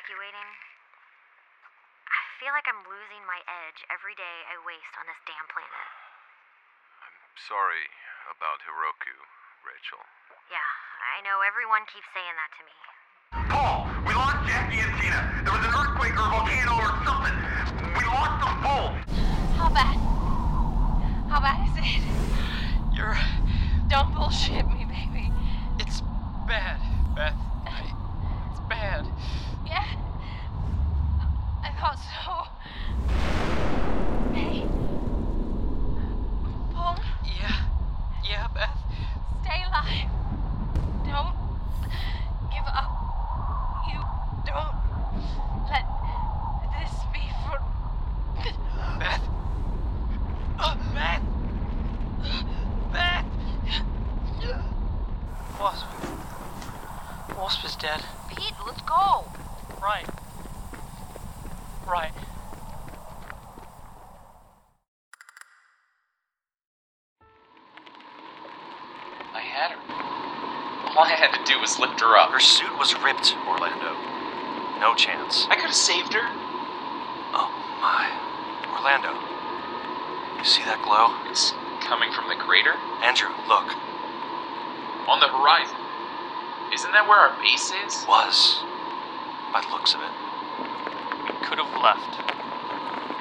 evacuating. I feel like I'm losing my edge every day I waste on this damn planet. I'm sorry about Hiroku, Rachel. Yeah, I know everyone keeps saying that to me. Paul, we lost Jackie and Tina. There was an earthquake or a volcano or something. We lost them both. How bad? How bad is it? You're. Don't bullshit me, baby. It's bad, Beth. I, it's bad. Yeah? I so. Oh, Hey. Paul, Yeah. Yeah, Beth. stay alive. Don't give up. You don't let this be for. Beth. Uh, Beth. Beth. Wasp. Wasp is dead. Pete, let's go. Right. Right. I had her. All I had to do was lift her up. Her suit was ripped, Orlando. No chance. I could have saved her. Oh my. Orlando. You see that glow? It's coming from the crater Andrew, look. on the horizon. Isn't that where our base is? Was. By the looks of it. We could have left.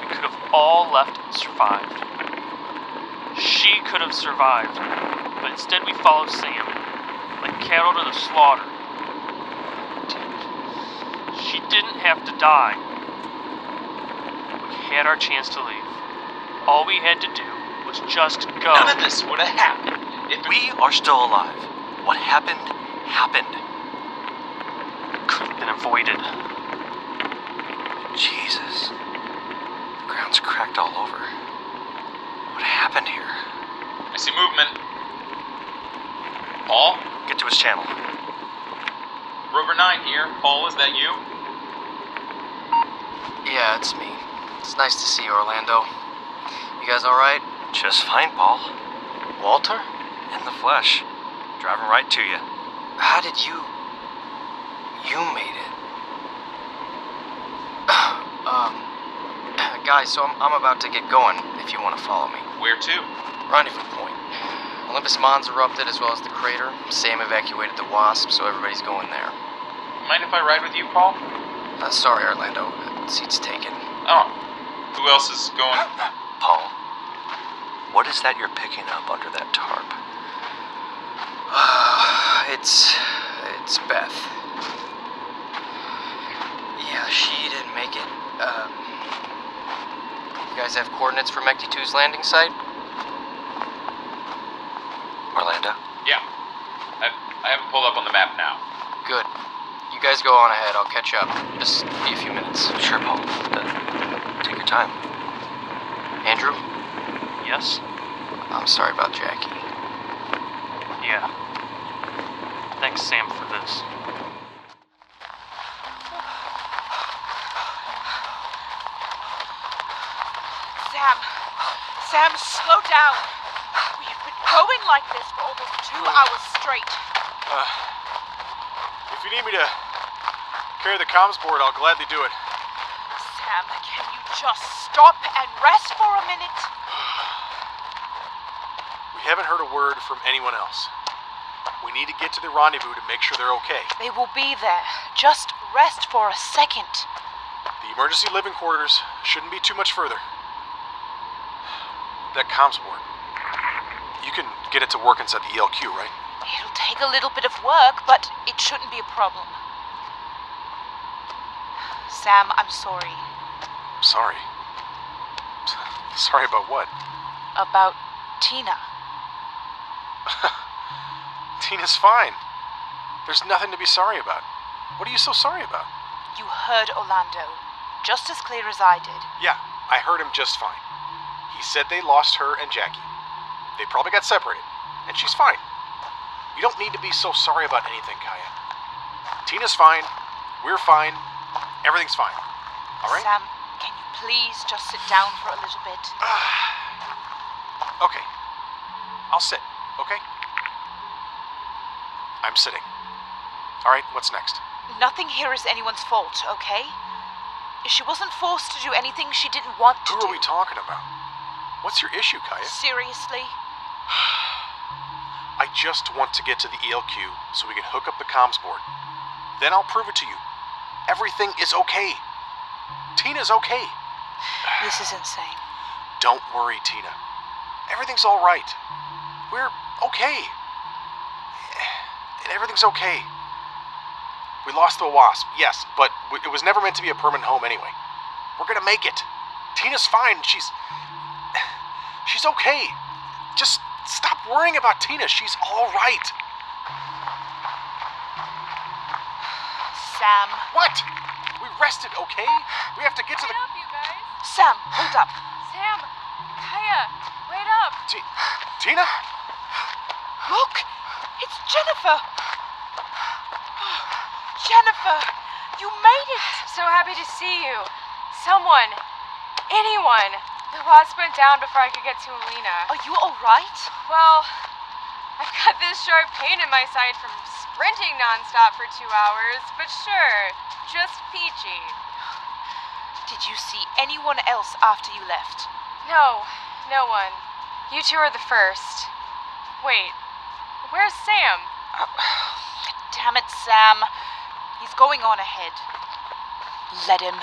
We could have all left and survived. She could have survived, but instead we followed Sam, like cattle to the slaughter. Damn. She didn't have to die. We had our chance to leave. All we had to do was just go. None of this would have happened if We are still alive. What happened, happened. could have been avoided. Jesus. The ground's cracked all over. What happened here? I see movement. Paul, Get to his channel. Rover Nine here. Paul, is that you? Yeah, it's me. It's nice to see you, Orlando. You guys alright? Just fine, Paul. Walter? In the flesh. Driving right to you. How did you. You made it. um. Guys, so I'm, I'm about to get going if you want to follow me. Where to? Rendezvous point. Olympus Mons erupted as well as the crater. Sam evacuated the Wasp, so everybody's going there. Mind if I ride with you, Paul? Uh, sorry, Orlando. Uh, seat's taken. Oh, who else is going? Paul, what is that you're picking up under that tarp? it's. It's Beth. Yeah, she didn't make it. Um. You guys have coordinates for Mechty 2's landing site? I'll catch up. Just be a few minutes. Sure, Paul. Uh, take your time. Andrew? Yes? I'm sorry about Jackie. Yeah. Thanks, Sam, for this. Sam! Sam, slow down! We have been going like this for almost two hours straight. Uh, if you need me to carry the comms board, I'll gladly do it. Sam, can you just stop and rest for a minute? We haven't heard a word from anyone else. We need to get to the rendezvous to make sure they're okay. They will be there. Just rest for a second. The emergency living quarters shouldn't be too much further. That comms board. You can get it to work inside the ELQ, right? It'll take a little bit of work, but it shouldn't be a problem. Sam, I'm sorry. Sorry. Sorry about what? About Tina. Tina's fine. There's nothing to be sorry about. What are you so sorry about? You heard Orlando. Just as clear as I did. Yeah, I heard him just fine. He said they lost her and Jackie. They probably got separated, and she's fine. You don't need to be so sorry about anything, Kaia. Tina's fine. We're fine. Everything's fine. All right? Sam, can you please just sit down for a little bit? Okay. I'll sit, okay? I'm sitting. All right, what's next? Nothing here is anyone's fault, okay? She wasn't forced to do anything she didn't want to Who do. are we talking about? What's your issue, Kaia? Seriously? I just want to get to the ELQ so we can hook up the comms board. Then I'll prove it to you. Everything is okay. Tina's okay. This is insane. Don't worry, Tina. Everything's all right. We're okay. And everything's okay. We lost the wasp, yes, but it was never meant to be a permanent home anyway. We're gonna make it. Tina's fine. She's. She's okay. Just stop worrying about Tina. She's all Sam. What? We rested, okay? We have to get to the. you guys. Sam, hold up. Sam! Kaia! Wait up! T- Tina? Look! It's Jennifer! Jennifer! You made it! So happy to see you. Someone. Anyone. The wasp went down before I could get to Elina. Are you alright? Well, I've got this sharp pain in my side from sprinting nonstop for two hours, but sure, just peachy. Did you see anyone else after you left? No, no one. You two are the first. Wait, where's Sam? Damn it, Sam. He's going on ahead. Let him.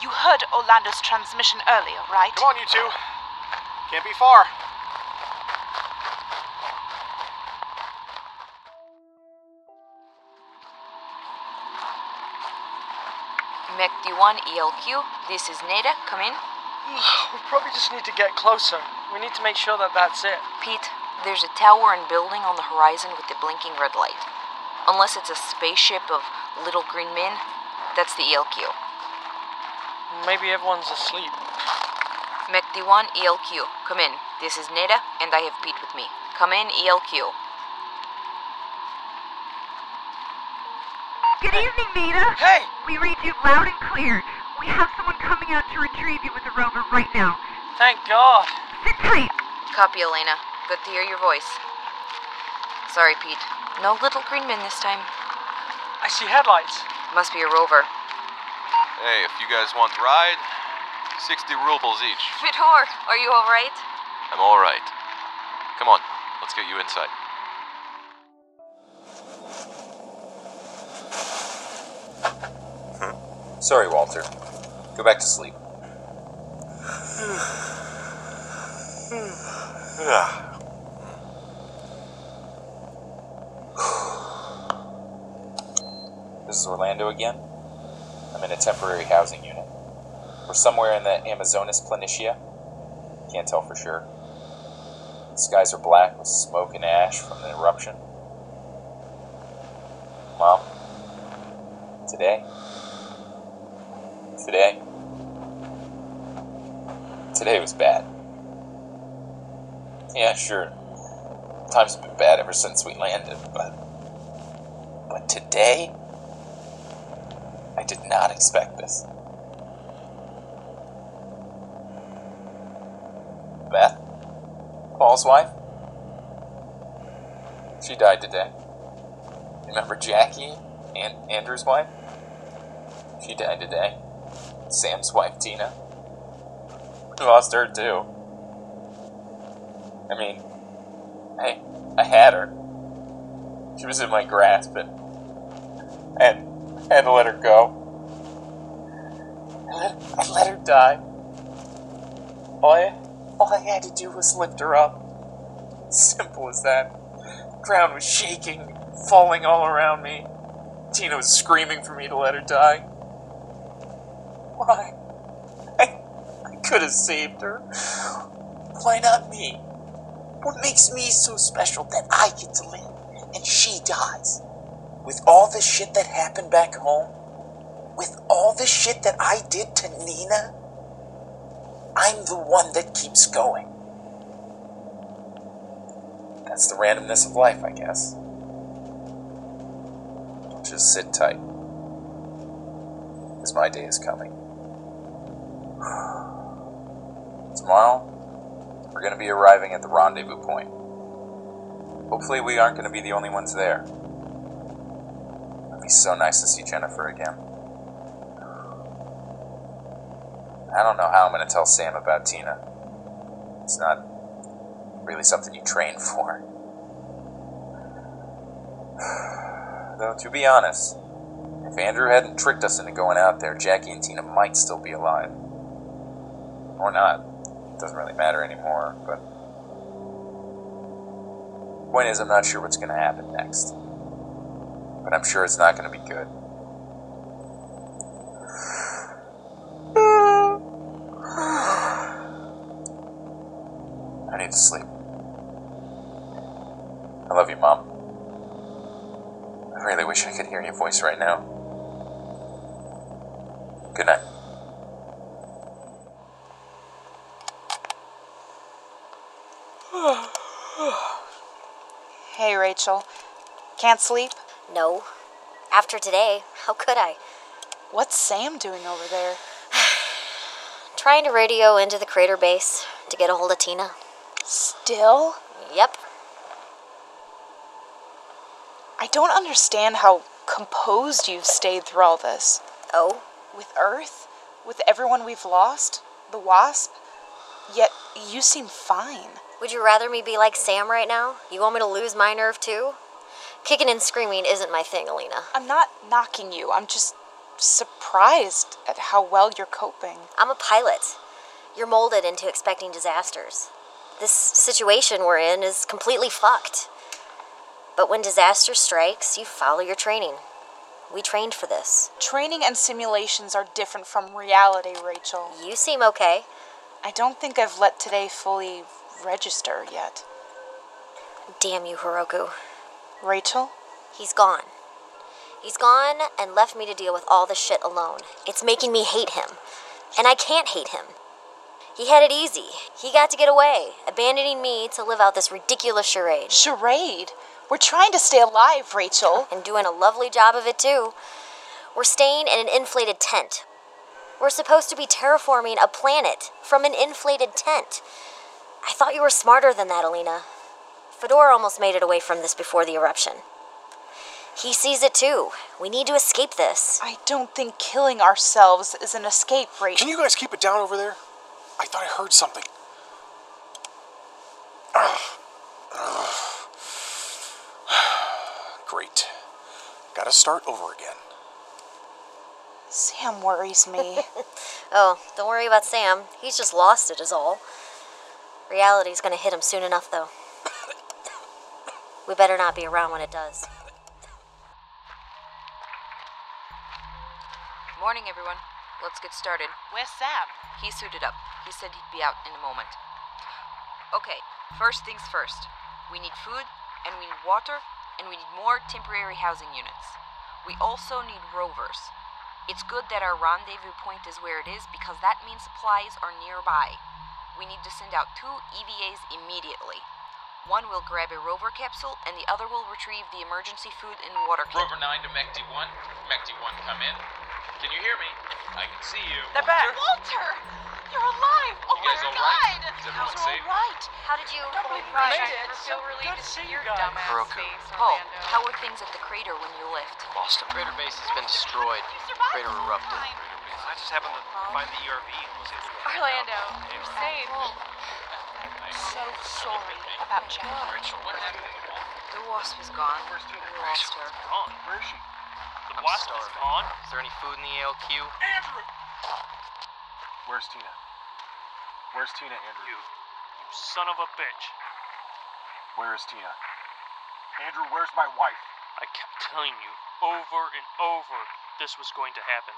You heard Orlando's transmission earlier, right? Come on, you two. Can't be far. Mech D1 ELQ, this is Neda. Come in. We probably just need to get closer. We need to make sure that that's it. Pete, there's a tower and building on the horizon with the blinking red light. Unless it's a spaceship of little green men, that's the ELQ. Maybe everyone's asleep. Mech D1 ELQ, come in. This is Neda, and I have Pete with me. Come in, ELQ. Good evening, Neda. Hey! We read you loud and clear. We have someone coming out to retrieve you with the rover right now. Thank God. Sit tight. Copy, Elina. Good to hear your voice. Sorry, Pete. No little green men this time. I see headlights. Must be a rover. Hey, if you guys want to ride, 60 rubles each. Fedor, are you alright? I'm alright. Come on, let's get you inside. Sorry, Walter. Go back to sleep. This is Orlando again. I'm in a temporary housing unit. We're somewhere in the Amazonis Planitia. Can't tell for sure. The skies are black with smoke and ash from the eruption. Mom, today, today, today was bad. Yeah, sure. Times have been bad ever since we landed, but but today I did not expect this. Beth? Paul's wife? She died today. Remember Jackie? and Andrew's wife? She died today. Sam's wife, Tina. We lost her too. I mean, hey, I had her. She was in my grasp and and I had to let her go. I let, I let her die. All I, all I had to do was lift her up. Simple as that. The ground was shaking, falling all around me. Tina was screaming for me to let her die. I, I could have saved her. Why not me? What makes me so special that I get to live and she dies? With all the shit that happened back home, with all the shit that I did to Nina, I'm the one that keeps going. That's the randomness of life, I guess. Just sit tight. Because my day is coming. Tomorrow, we're going to be arriving at the rendezvous point. Hopefully, we aren't going to be the only ones there. It'd be so nice to see Jennifer again. I don't know how I'm going to tell Sam about Tina. It's not really something you train for. Though, to be honest, if Andrew hadn't tricked us into going out there, Jackie and Tina might still be alive. Or not. It doesn't really matter anymore, but. Point is, I'm not sure what's going to happen next. But I'm sure it's not going to be good. I need to sleep. I love you, Mom. I really wish I could hear your voice right now. Good night. Hey, Rachel. Can't sleep? No. After today, how could I? What's Sam doing over there? Trying to radio into the crater base to get a hold of Tina. Still? Yep. I don't understand how composed you've stayed through all this. Oh? With Earth? With everyone we've lost? The Wasp? Yet you seem fine. Would you rather me be like Sam right now? You want me to lose my nerve too? Kicking and screaming isn't my thing, Elina. I'm not knocking you. I'm just surprised at how well you're coping. I'm a pilot. You're molded into expecting disasters. This situation we're in is completely fucked. But when disaster strikes, you follow your training. We trained for this. Training and simulations are different from reality, Rachel. You seem okay. I don't think I've let today fully register yet. Damn you, Hiroku. Rachel? He's gone. He's gone and left me to deal with all this shit alone. It's making me hate him. And I can't hate him. He had it easy. He got to get away, abandoning me to live out this ridiculous charade. Charade? We're trying to stay alive, Rachel. And doing a lovely job of it, too. We're staying in an inflated tent. We're supposed to be terraforming a planet from an inflated tent. I thought you were smarter than that, Elina. Fedor almost made it away from this before the eruption. He sees it too. We need to escape this. I don't think killing ourselves is an escape, Rachel. Can you guys keep it down over there? I thought I heard something. Great. Gotta start over again. Sam worries me. oh, don't worry about Sam. He's just lost it, is all. Reality's gonna hit him soon enough, though. we better not be around when it does. Morning, everyone. Let's get started. Where's Sam? He's suited up. He said he'd be out in a moment. Okay, first things first. We need food, and we need water, and we need more temporary housing units. We also need rovers. It's good that our rendezvous point is where it is because that means supplies are nearby. We need to send out two EVAs immediately. One will grab a rover capsule, and the other will retrieve the emergency food and water kit. Rover 9 to Mechty 1. Mechty 1, come in. Can you hear me? I can see you. They're back. Walter! You're alive! Oh You guys my all right? god! Is everyone You're safe? all right. How did you Don't believe Right. we I made it. never feel relieved to see your guys. dumbass Hiroku. face, Paul, Orlando. how were things at the crater when you left? Lost him. Crater base has been destroyed. Crater erupted. I just happened to find the ERV and was able to. Orlando, you're safe. I'm so sorry about Jack. Rachel, what happened? The wasp is gone. We lost her. Gone. Where is she? The I'm wasp is gone. Is there any food in the ELQ? Andrew! Where's Tina? Where's Tina, Andrew? You, you son of a bitch. Where is Tina? Andrew, where's my wife? I kept telling you over and over this was going to happen.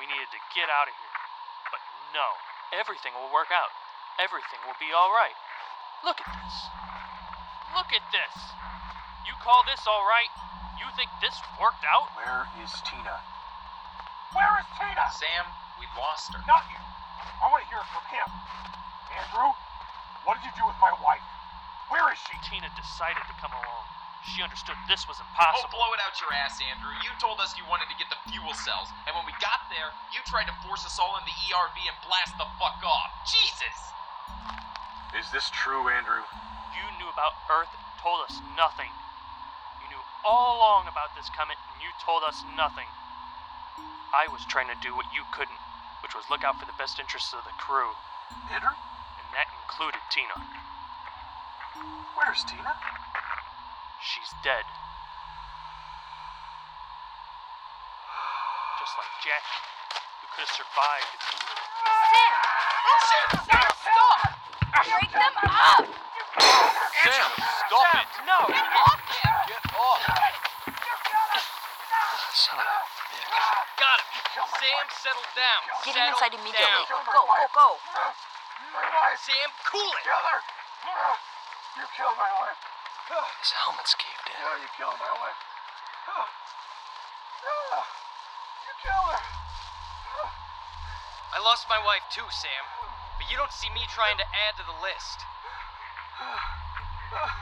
We needed to get out of here. But no, everything will work out. Everything will be alright. Look at this. Look at this. You call this alright? You think this worked out? Where is Tina? Where is Tina? Sam, we lost her. Not you. I want to hear it from him. Andrew, what did you do with my wife? Where is she? Tina decided to come along. She understood this was impossible. Oh, impossible. blow it out your ass, Andrew. You told us you wanted to get the fuel cells, and when we got there, you tried to force us all in the ERV and blast the fuck off. Jesus! Is this true, Andrew? You knew about Earth, told us nothing. You knew all along about this comet, and you told us nothing. I was trying to do what you couldn't, which was look out for the best interests of the crew, Andrew? and that included Tina. Where's Tina? She's dead. Just like Jackie, who could have survived if you would. Sam! Oh shit! Sam, stop! Break them up! Sam, stop it! No! Get off him! Get off! Son of a bitch. Got him! Sam, settle down! Get him Settle inside immediately. down. Go, go, go. My wife! Sam, cool it! Kill her! You killed my wife! His helmet's caved in. You killed my wife! Ah. Ah. You killed her! I lost my wife too, Sam. But you don't see me trying to add to the list. Ah.